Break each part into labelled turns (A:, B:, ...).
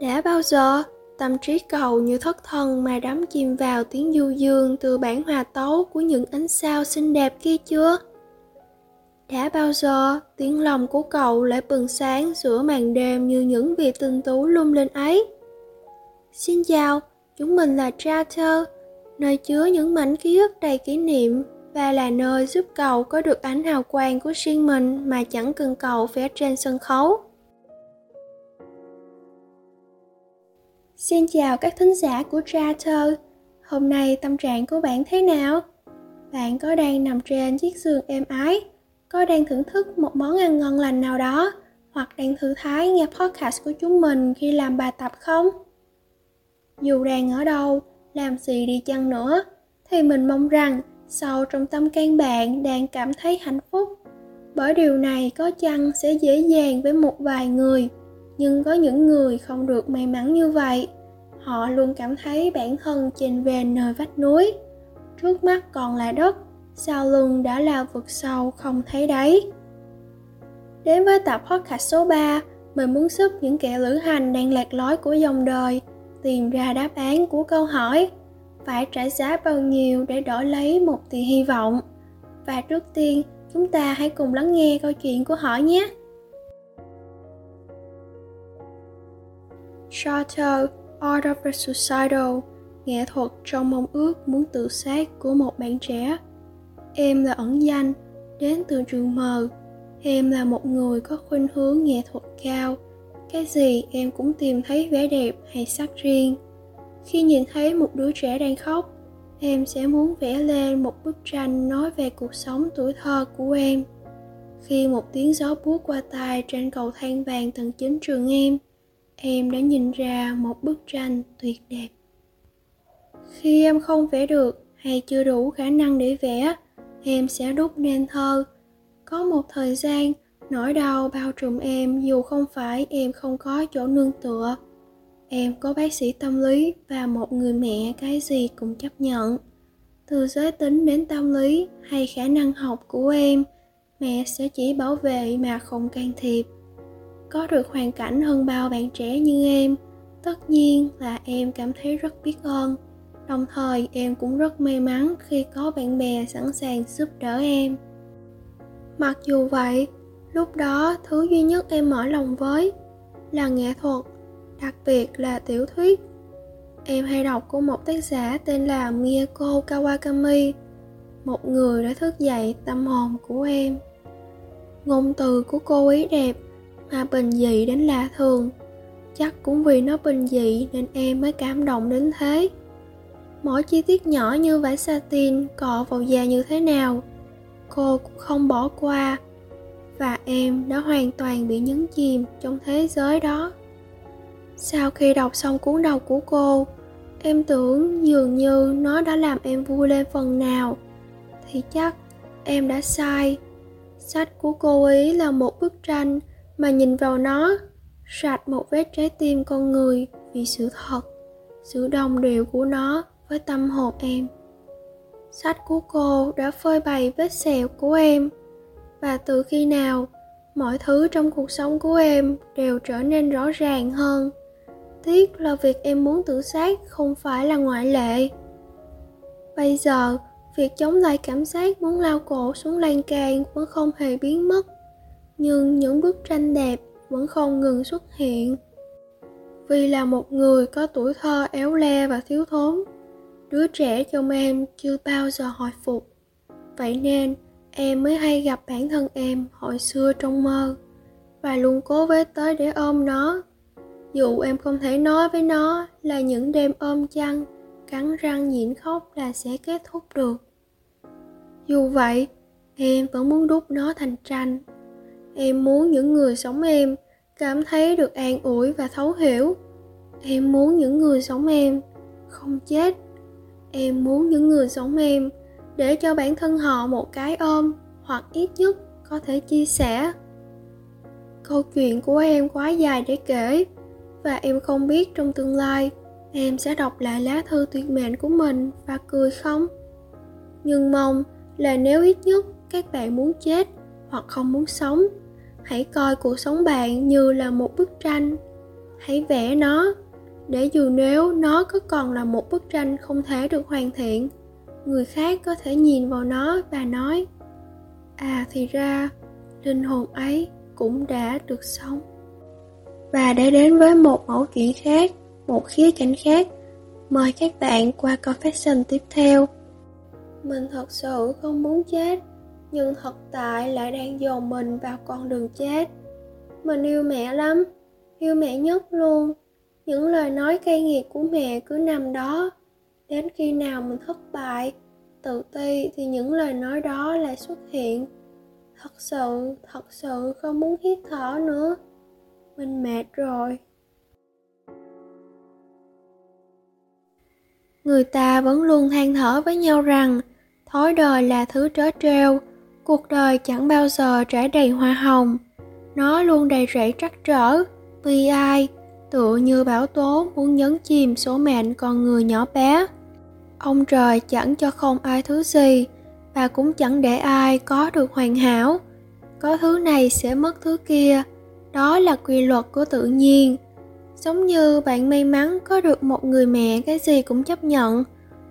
A: Đã bao giờ tâm trí cậu như thất thần mà đắm chìm vào tiếng du dương từ bản hòa tấu của những ánh sao xinh đẹp kia chưa? Đã bao giờ tiếng lòng của cậu lại bừng sáng giữa màn đêm như những vị tinh tú lung linh ấy? Xin chào, chúng mình là Charter, nơi chứa những mảnh ký ức đầy kỷ niệm và là nơi giúp cậu có được ánh hào quang của riêng mình mà chẳng cần cậu vẽ trên sân khấu. Xin chào các thính giả của Charter. Hôm nay tâm trạng của bạn thế nào? Bạn có đang nằm trên chiếc giường êm ái, có đang thưởng thức một món ăn ngon lành nào đó, hoặc đang thư thái nghe podcast của chúng mình khi làm bài tập không? Dù đang ở đâu, làm gì đi chăng nữa, thì mình mong rằng sâu trong tâm can bạn đang cảm thấy hạnh phúc. Bởi điều này có chăng sẽ dễ dàng với một vài người, nhưng có những người không được may mắn như vậy. Họ luôn cảm thấy bản thân trên về nơi vách núi. Trước mắt còn là đất, sau lưng đã là vực sâu không thấy đáy. Đến với tập podcast số 3 mình muốn giúp những kẻ lữ hành đang lạc lối của dòng đời tìm ra đáp án của câu hỏi, phải trả giá bao nhiêu để đổi lấy một tia hy vọng? Và trước tiên, chúng ta hãy cùng lắng nghe câu chuyện của họ nhé. Charter Art of the Suicidal Nghệ thuật trong mong ước muốn tự sát của một bạn trẻ. Em là ẩn danh, đến từ trường mờ Em là một người có khuynh hướng nghệ thuật cao. Cái gì em cũng tìm thấy vẻ đẹp hay sắc riêng. Khi nhìn thấy một đứa trẻ đang khóc Em sẽ muốn vẽ lên một bức tranh nói về cuộc sống tuổi thơ của em. Khi một tiếng gió buốt qua tai trên cầu thang vàng tầng 9 trường em em đã nhìn ra một bức tranh tuyệt đẹp. Khi em không vẽ được hay chưa đủ khả năng để vẽ, em sẽ đúc nên thơ. Có một thời gian, nỗi đau bao trùm em dù không phải em không có chỗ nương tựa. Em có bác sĩ tâm lý và một người mẹ cái gì cũng chấp nhận. Từ giới tính đến tâm lý hay khả năng học của em, mẹ sẽ chỉ bảo vệ mà không can thiệp có được hoàn cảnh hơn bao bạn trẻ như em. Tất nhiên là em cảm thấy rất biết ơn. Đồng thời, em cũng rất may mắn khi có bạn bè sẵn sàng giúp đỡ em. Mặc dù vậy, lúc đó thứ duy nhất em mở lòng với là nghệ thuật, đặc biệt là tiểu thuyết. Em hay đọc của một tác giả tên là miyako kawakami, một người đã thức dậy tâm hồn của em. Ngôn từ của cô ấy đẹp mà bình dị đến lạ thường. Chắc cũng vì nó bình dị nên em mới cảm động đến thế. Mỗi chi tiết nhỏ như vải satin cọ vào da như thế nào, cô cũng không bỏ qua. Và em đã hoàn toàn bị nhấn chìm trong thế giới đó. Sau khi đọc xong cuốn đầu của cô, em tưởng dường như nó đã làm em vui lên phần nào. Thì chắc em đã sai. Sách của cô ấy là một bức tranh mà nhìn vào nó sạch một vết trái tim con người vì sự thật, sự đồng đều của nó với tâm hồn em. Sách của cô đã phơi bày vết sẹo của em, và từ khi nào mọi thứ trong cuộc sống của em đều trở nên rõ ràng hơn. Tiếc là việc em muốn tự sát không phải là ngoại lệ. Bây giờ, việc chống lại cảm giác muốn lao cổ xuống lan can vẫn không hề biến mất nhưng những bức tranh đẹp vẫn không ngừng xuất hiện. Vì là một người có tuổi thơ éo le và thiếu thốn, đứa trẻ trong em chưa bao giờ hồi phục. Vậy nên, em mới hay gặp bản thân em hồi xưa trong mơ và luôn cố với tới để ôm nó. Dù em không thể nói với nó là những đêm ôm chăn, cắn răng nhịn khóc là sẽ kết thúc được. Dù vậy, em vẫn muốn đúc nó thành tranh em muốn những người sống em cảm thấy được an ủi và thấu hiểu. Em muốn những người sống em không chết. Em muốn những người sống em để cho bản thân họ một cái ôm hoặc ít nhất có thể chia sẻ. Câu chuyện của em quá dài để kể và em không biết trong tương lai em sẽ đọc lại lá thư tuyệt mệnh của mình và cười không. Nhưng mong là nếu ít nhất các bạn muốn chết hoặc không muốn sống hãy coi cuộc sống bạn như là một bức tranh. Hãy vẽ nó, để dù nếu nó có còn là một bức tranh không thể được hoàn thiện, người khác có thể nhìn vào nó và nói à thì ra, linh hồn ấy cũng đã được sống. Và để đến với một mẫu chuyện khác, một khía cạnh khác, mời các bạn qua confession tiếp theo. Mình thật sự không muốn chết nhưng thật tại lại đang dồn mình vào con đường chết. Mình yêu mẹ lắm, yêu mẹ nhất luôn. Những lời nói cay nghiệt của mẹ cứ nằm đó. Đến khi nào mình thất bại, tự ti thì những lời nói đó lại xuất hiện. Thật sự thật sự không muốn hít thở nữa. Mình mệt rồi. Người ta vẫn luôn than thở với nhau rằng, thói đời là thứ trớ trêu cuộc đời chẳng bao giờ trải đầy hoa hồng. Nó luôn đầy rẫy trắc trở, bi ai, tựa như bão tố muốn nhấn chìm số mệnh con người nhỏ bé. Ông trời chẳng cho không ai thứ gì, và cũng chẳng để ai có được hoàn hảo. Có thứ này sẽ mất thứ kia, đó là quy luật của tự nhiên. Giống như bạn may mắn có được một người mẹ cái gì cũng chấp nhận,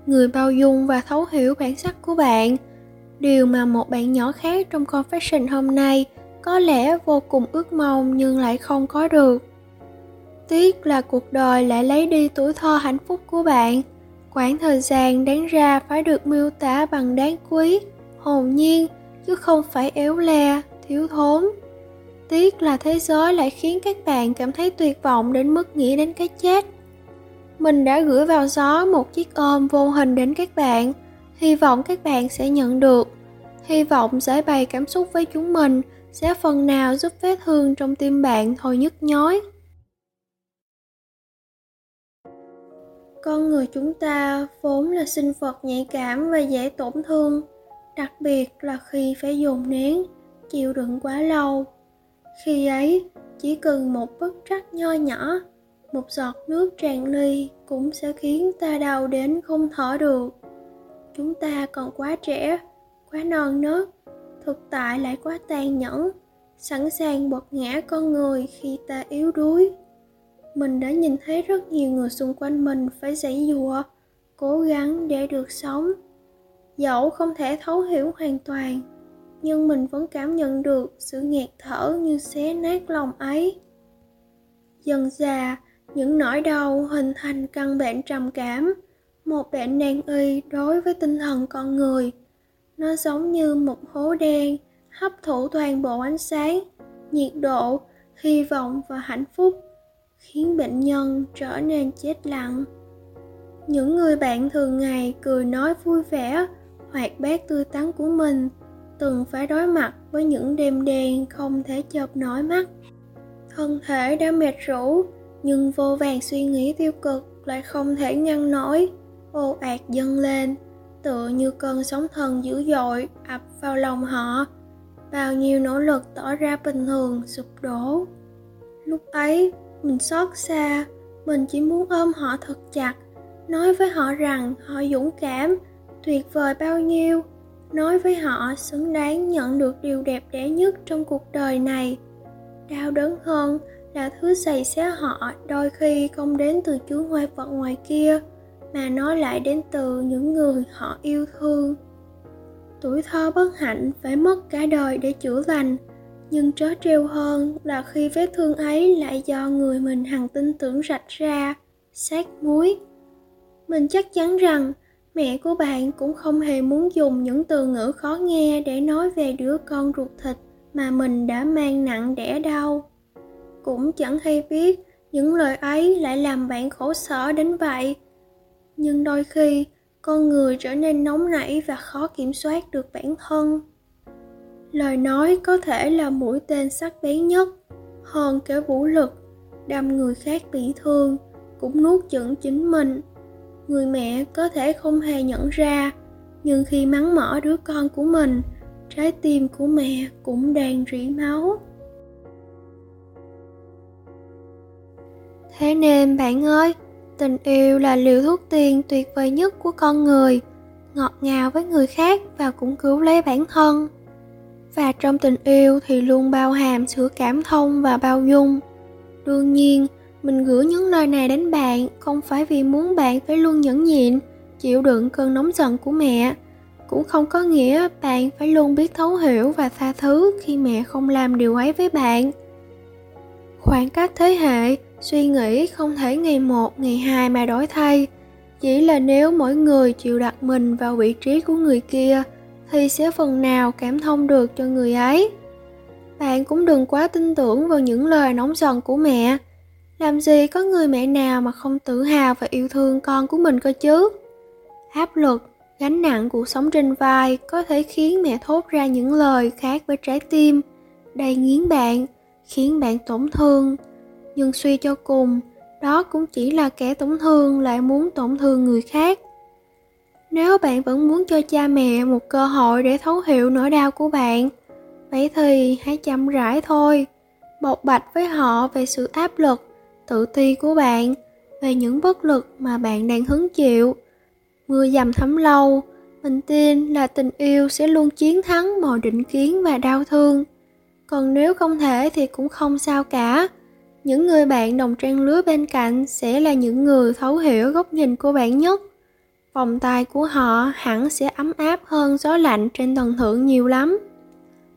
A: người bao dung và thấu hiểu bản sắc của bạn điều mà một bạn nhỏ khác trong confession hôm nay có lẽ vô cùng ước mong nhưng lại không có được. Tiếc là cuộc đời lại lấy đi tuổi thơ hạnh phúc của bạn. Quãng thời gian đáng ra phải được miêu tả bằng đáng quý, hồn nhiên, chứ không phải éo le, thiếu thốn. Tiếc là thế giới lại khiến các bạn cảm thấy tuyệt vọng đến mức nghĩ đến cái chết. Mình đã gửi vào gió một chiếc ôm vô hình đến các bạn hy vọng các bạn sẽ nhận được. Hy vọng giải bày cảm xúc với chúng mình, sẽ phần nào giúp vết thương trong tim bạn thôi nhức nhói. Con người chúng ta vốn là sinh vật nhạy cảm và dễ tổn thương, đặc biệt là khi phải dồn nén, chịu đựng quá lâu. Khi ấy, chỉ cần một bất trắc nho nhỏ, một giọt nước tràn ly cũng sẽ khiến ta đau đến không thở được chúng ta còn quá trẻ, quá non nớt, thực tại lại quá tàn nhẫn, sẵn sàng bật ngã con người khi ta yếu đuối. Mình đã nhìn thấy rất nhiều người xung quanh mình phải giãy dụa cố gắng để được sống. Dẫu không thể thấu hiểu hoàn toàn, nhưng mình vẫn cảm nhận được sự nghẹt thở như xé nát lòng ấy. Dần già những nỗi đau hình thành căn bệnh trầm cảm một bệnh nan y đối với tinh thần con người. Nó giống như một hố đen, hấp thụ toàn bộ ánh sáng, nhiệt độ, hy vọng và hạnh phúc, khiến bệnh nhân trở nên chết lặng. Những người bạn thường ngày cười nói vui vẻ, hoạt bát tươi tắn của mình, từng phải đối mặt với những đêm đen không thể chợp nổi mắt. Thân thể đã mệt rũ, nhưng vô vàng suy nghĩ tiêu cực lại không thể ngăn nổi ồ ạt dâng lên, tựa như cơn sóng thần dữ dội ập vào lòng họ. Bao nhiêu nỗ lực tỏ ra bình thường, sụp đổ. Lúc ấy, mình xót xa, mình chỉ muốn ôm họ thật chặt, nói với họ rằng họ dũng cảm, tuyệt vời bao nhiêu, nói với họ xứng đáng nhận được điều đẹp đẽ nhất trong cuộc đời này. Đau đớn hơn là thứ giày xé họ đôi khi không đến từ chú ngoại vật ngoài kia mà nó lại đến từ những người họ yêu thương. Tuổi thơ bất hạnh phải mất cả đời để chữa lành, nhưng trớ trêu hơn là khi vết thương ấy lại do người mình hằng tin tưởng rạch ra sát muối. Mình chắc chắn rằng mẹ của bạn cũng không hề muốn dùng những từ ngữ khó nghe để nói về đứa con ruột thịt mà mình đã mang nặng đẻ đau. Cũng chẳng hay biết những lời ấy lại làm bạn khổ sở đến vậy nhưng đôi khi, con người trở nên nóng nảy và khó kiểm soát được bản thân. Lời nói có thể là mũi tên sắc bén nhất, hơn cả vũ lực, đâm người khác bị thương, cũng nuốt chửng chính mình. Người mẹ có thể không hề nhận ra, nhưng khi mắng mỏ đứa con của mình, trái tim của mẹ cũng đang rỉ máu. Thế nên bạn ơi tình yêu là liều thuốc tiên tuyệt vời nhất của con người, ngọt ngào với người khác và cũng cứu lấy bản thân. Và trong tình yêu thì luôn bao hàm sự cảm thông và bao dung. Đương nhiên, mình gửi những lời này đến bạn không phải vì muốn bạn phải luôn nhẫn nhịn, chịu đựng cơn nóng giận của mẹ. Cũng không có nghĩa bạn phải luôn biết thấu hiểu và tha thứ khi mẹ không làm điều ấy với bạn khoảng cách thế hệ, suy nghĩ không thể ngày một, ngày hai mà đổi thay. Chỉ là nếu mỗi người chịu đặt mình vào vị trí của người kia, thì sẽ phần nào cảm thông được cho người ấy? Bạn cũng đừng quá tin tưởng vào những lời nóng giận của mẹ. Làm gì có người mẹ nào mà không tự hào và yêu thương con của mình cơ chứ? Áp lực, gánh nặng cuộc sống trên vai có thể khiến mẹ thốt ra những lời khác với trái tim. Đầy nghiến bạn khiến bạn tổn thương. Nhưng suy cho cùng, đó cũng chỉ là kẻ tổn thương lại muốn tổn thương người khác. Nếu bạn vẫn muốn cho cha mẹ một cơ hội để thấu hiểu nỗi đau của bạn, vậy thì hãy chậm rãi thôi, bộc bạch với họ về sự áp lực, tự ti của bạn, về những bất lực mà bạn đang hứng chịu. Mưa dầm thấm lâu, mình tin là tình yêu sẽ luôn chiến thắng mọi định kiến và đau thương còn nếu không thể thì cũng không sao cả. Những người bạn đồng trang lứa bên cạnh sẽ là những người thấu hiểu góc nhìn của bạn nhất. Vòng tay của họ hẳn sẽ ấm áp hơn gió lạnh trên tầng thượng nhiều lắm.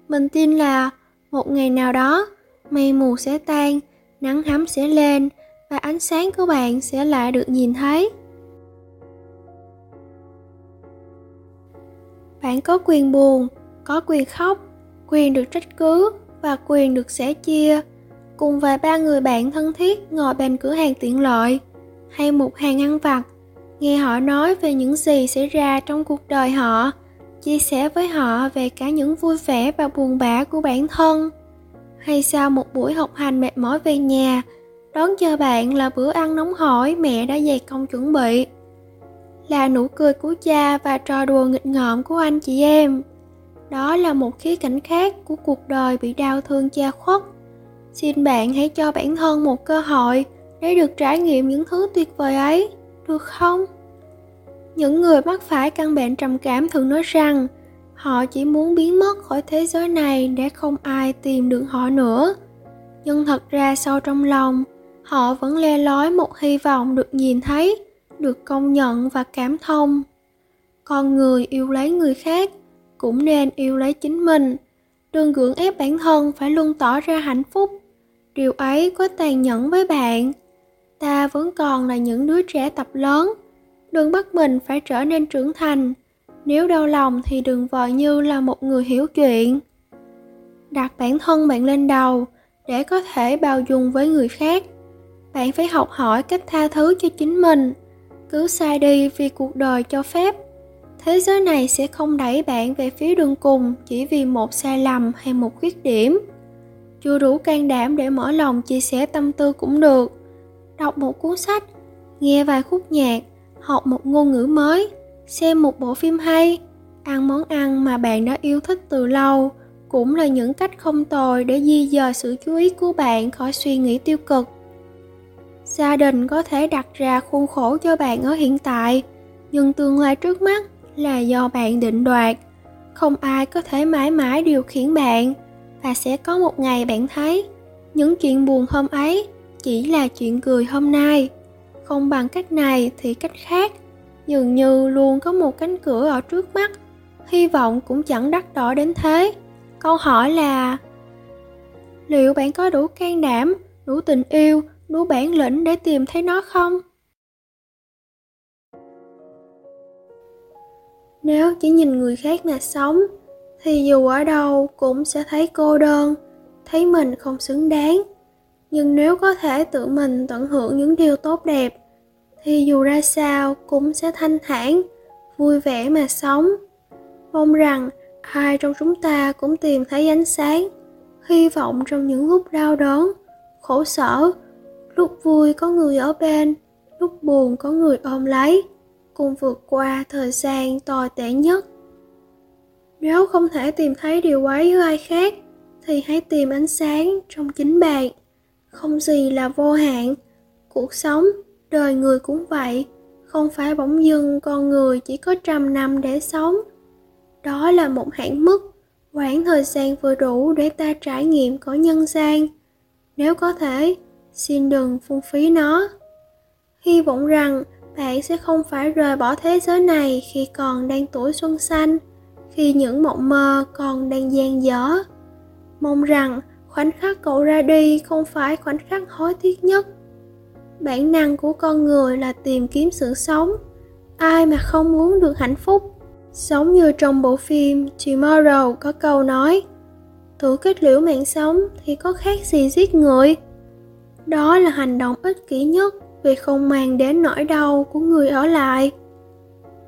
A: Mình tin là một ngày nào đó, mây mù sẽ tan, nắng hấm sẽ lên và ánh sáng của bạn sẽ lại được nhìn thấy. Bạn có quyền buồn, có quyền khóc quyền được trách cứ và quyền được sẻ chia. Cùng vài ba người bạn thân thiết ngồi bên cửa hàng tiện lợi, hay một hàng ăn vặt, nghe họ nói về những gì xảy ra trong cuộc đời họ, chia sẻ với họ về cả những vui vẻ và buồn bã của bản thân. Hay sau một buổi học hành mệt mỏi về nhà, đón chờ bạn là bữa ăn nóng hổi mẹ đã dày công chuẩn bị. Là nụ cười của cha và trò đùa nghịch ngợm của anh chị em đó là một khía cạnh khác của cuộc đời bị đau thương cha khuất. Xin bạn hãy cho bản thân một cơ hội để được trải nghiệm những thứ tuyệt vời ấy, được không? Những người mắc phải căn bệnh trầm cảm thường nói rằng họ chỉ muốn biến mất khỏi thế giới này để không ai tìm được họ nữa. Nhưng thật ra sâu trong lòng, họ vẫn le lói một hy vọng được nhìn thấy, được công nhận và cảm thông. Con người yêu lấy người khác cũng nên yêu lấy chính mình. Đừng gượng ép bản thân phải luôn tỏ ra hạnh phúc. Điều ấy có tàn nhẫn với bạn. Ta vẫn còn là những đứa trẻ tập lớn. Đừng bắt mình phải trở nên trưởng thành. Nếu đau lòng thì đừng vội như là một người hiểu chuyện. Đặt bản thân bạn lên đầu để có thể bao dung với người khác. Bạn phải học hỏi cách tha thứ cho chính mình. Cứ sai đi vì cuộc đời cho phép thế giới này sẽ không đẩy bạn về phía đường cùng chỉ vì một sai lầm hay một khuyết điểm. Chưa đủ can đảm để mở lòng chia sẻ tâm tư cũng được. Đọc một cuốn sách, nghe vài khúc nhạc, học một ngôn ngữ mới, xem một bộ phim hay, ăn món ăn mà bạn đã yêu thích từ lâu cũng là những cách không tồi để di dời sự chú ý của bạn khỏi suy nghĩ tiêu cực. Gia đình có thể đặt ra khuôn khổ cho bạn ở hiện tại, nhưng tương lai trước mắt là do bạn định đoạt. Không ai có thể mãi mãi điều khiển bạn, và sẽ có một ngày bạn thấy, những chuyện buồn hôm ấy chỉ là chuyện cười hôm nay. Không bằng cách này thì cách khác, dường như luôn có một cánh cửa ở trước mắt, hy vọng cũng chẳng đắt đỏ đến thế. Câu hỏi là, liệu bạn có đủ can đảm, đủ tình yêu, đủ bản lĩnh để tìm thấy nó không? Nếu chỉ nhìn người khác mà sống, thì dù ở đâu cũng sẽ thấy cô đơn, thấy mình không xứng đáng. Nhưng nếu có thể tự mình tận hưởng những điều tốt đẹp, thì dù ra sao cũng sẽ thanh thản, vui vẻ mà sống. Mong rằng ai trong chúng ta cũng tìm thấy ánh sáng, hy vọng trong những lúc đau đớn, khổ sở, lúc vui có người ở bên, lúc buồn có người ôm lấy cùng vượt qua thời gian tồi tệ nhất. Nếu không thể tìm thấy điều ấy ở ai khác, thì hãy tìm ánh sáng trong chính bạn. Không gì là vô hạn. Cuộc sống, đời người cũng vậy. Không phải bỗng dưng con người chỉ có trăm năm để sống. Đó là một hạn mức. Khoảng thời gian vừa đủ để ta trải nghiệm cõi nhân gian. Nếu có thể, xin đừng phung phí nó. Hy vọng rằng bạn sẽ không phải rời bỏ thế giới này khi còn đang tuổi xuân xanh, khi những mộng mơ còn đang dang dở. Mong rằng khoảnh khắc cậu ra đi không phải khoảnh khắc hối tiếc nhất. Bản năng của con người là tìm kiếm sự sống. Ai mà không muốn được hạnh phúc? Sống như trong bộ phim tomorrow có câu nói thử kết liễu mạng sống thì có khác gì giết người. Đó là hành động ích kỷ nhất vì không mang đến nỗi đau của người ở lại.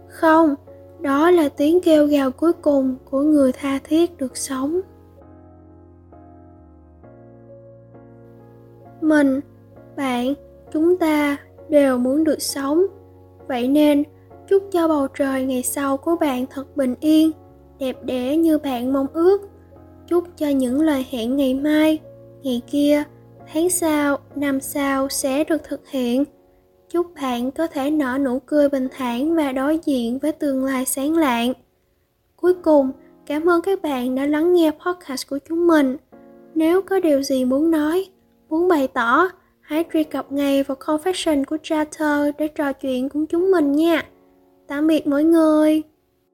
A: Không, đó là tiếng kêu gào cuối cùng của người tha thiết được sống. Mình, bạn, chúng ta đều muốn được sống. Vậy nên, chúc cho bầu trời ngày sau của bạn thật bình yên, đẹp đẽ như bạn mong ước. Chúc cho những lời hẹn ngày mai, ngày kia tháng sau, năm sau sẽ được thực hiện. Chúc bạn có thể nở nụ cười bình thản và đối diện với tương lai sáng lạng. Cuối cùng, cảm ơn các bạn đã lắng nghe podcast của chúng mình. Nếu có điều gì muốn nói, muốn bày tỏ, hãy truy cập ngay vào confession của Chatter để trò chuyện cùng chúng mình nha. Tạm biệt mọi người.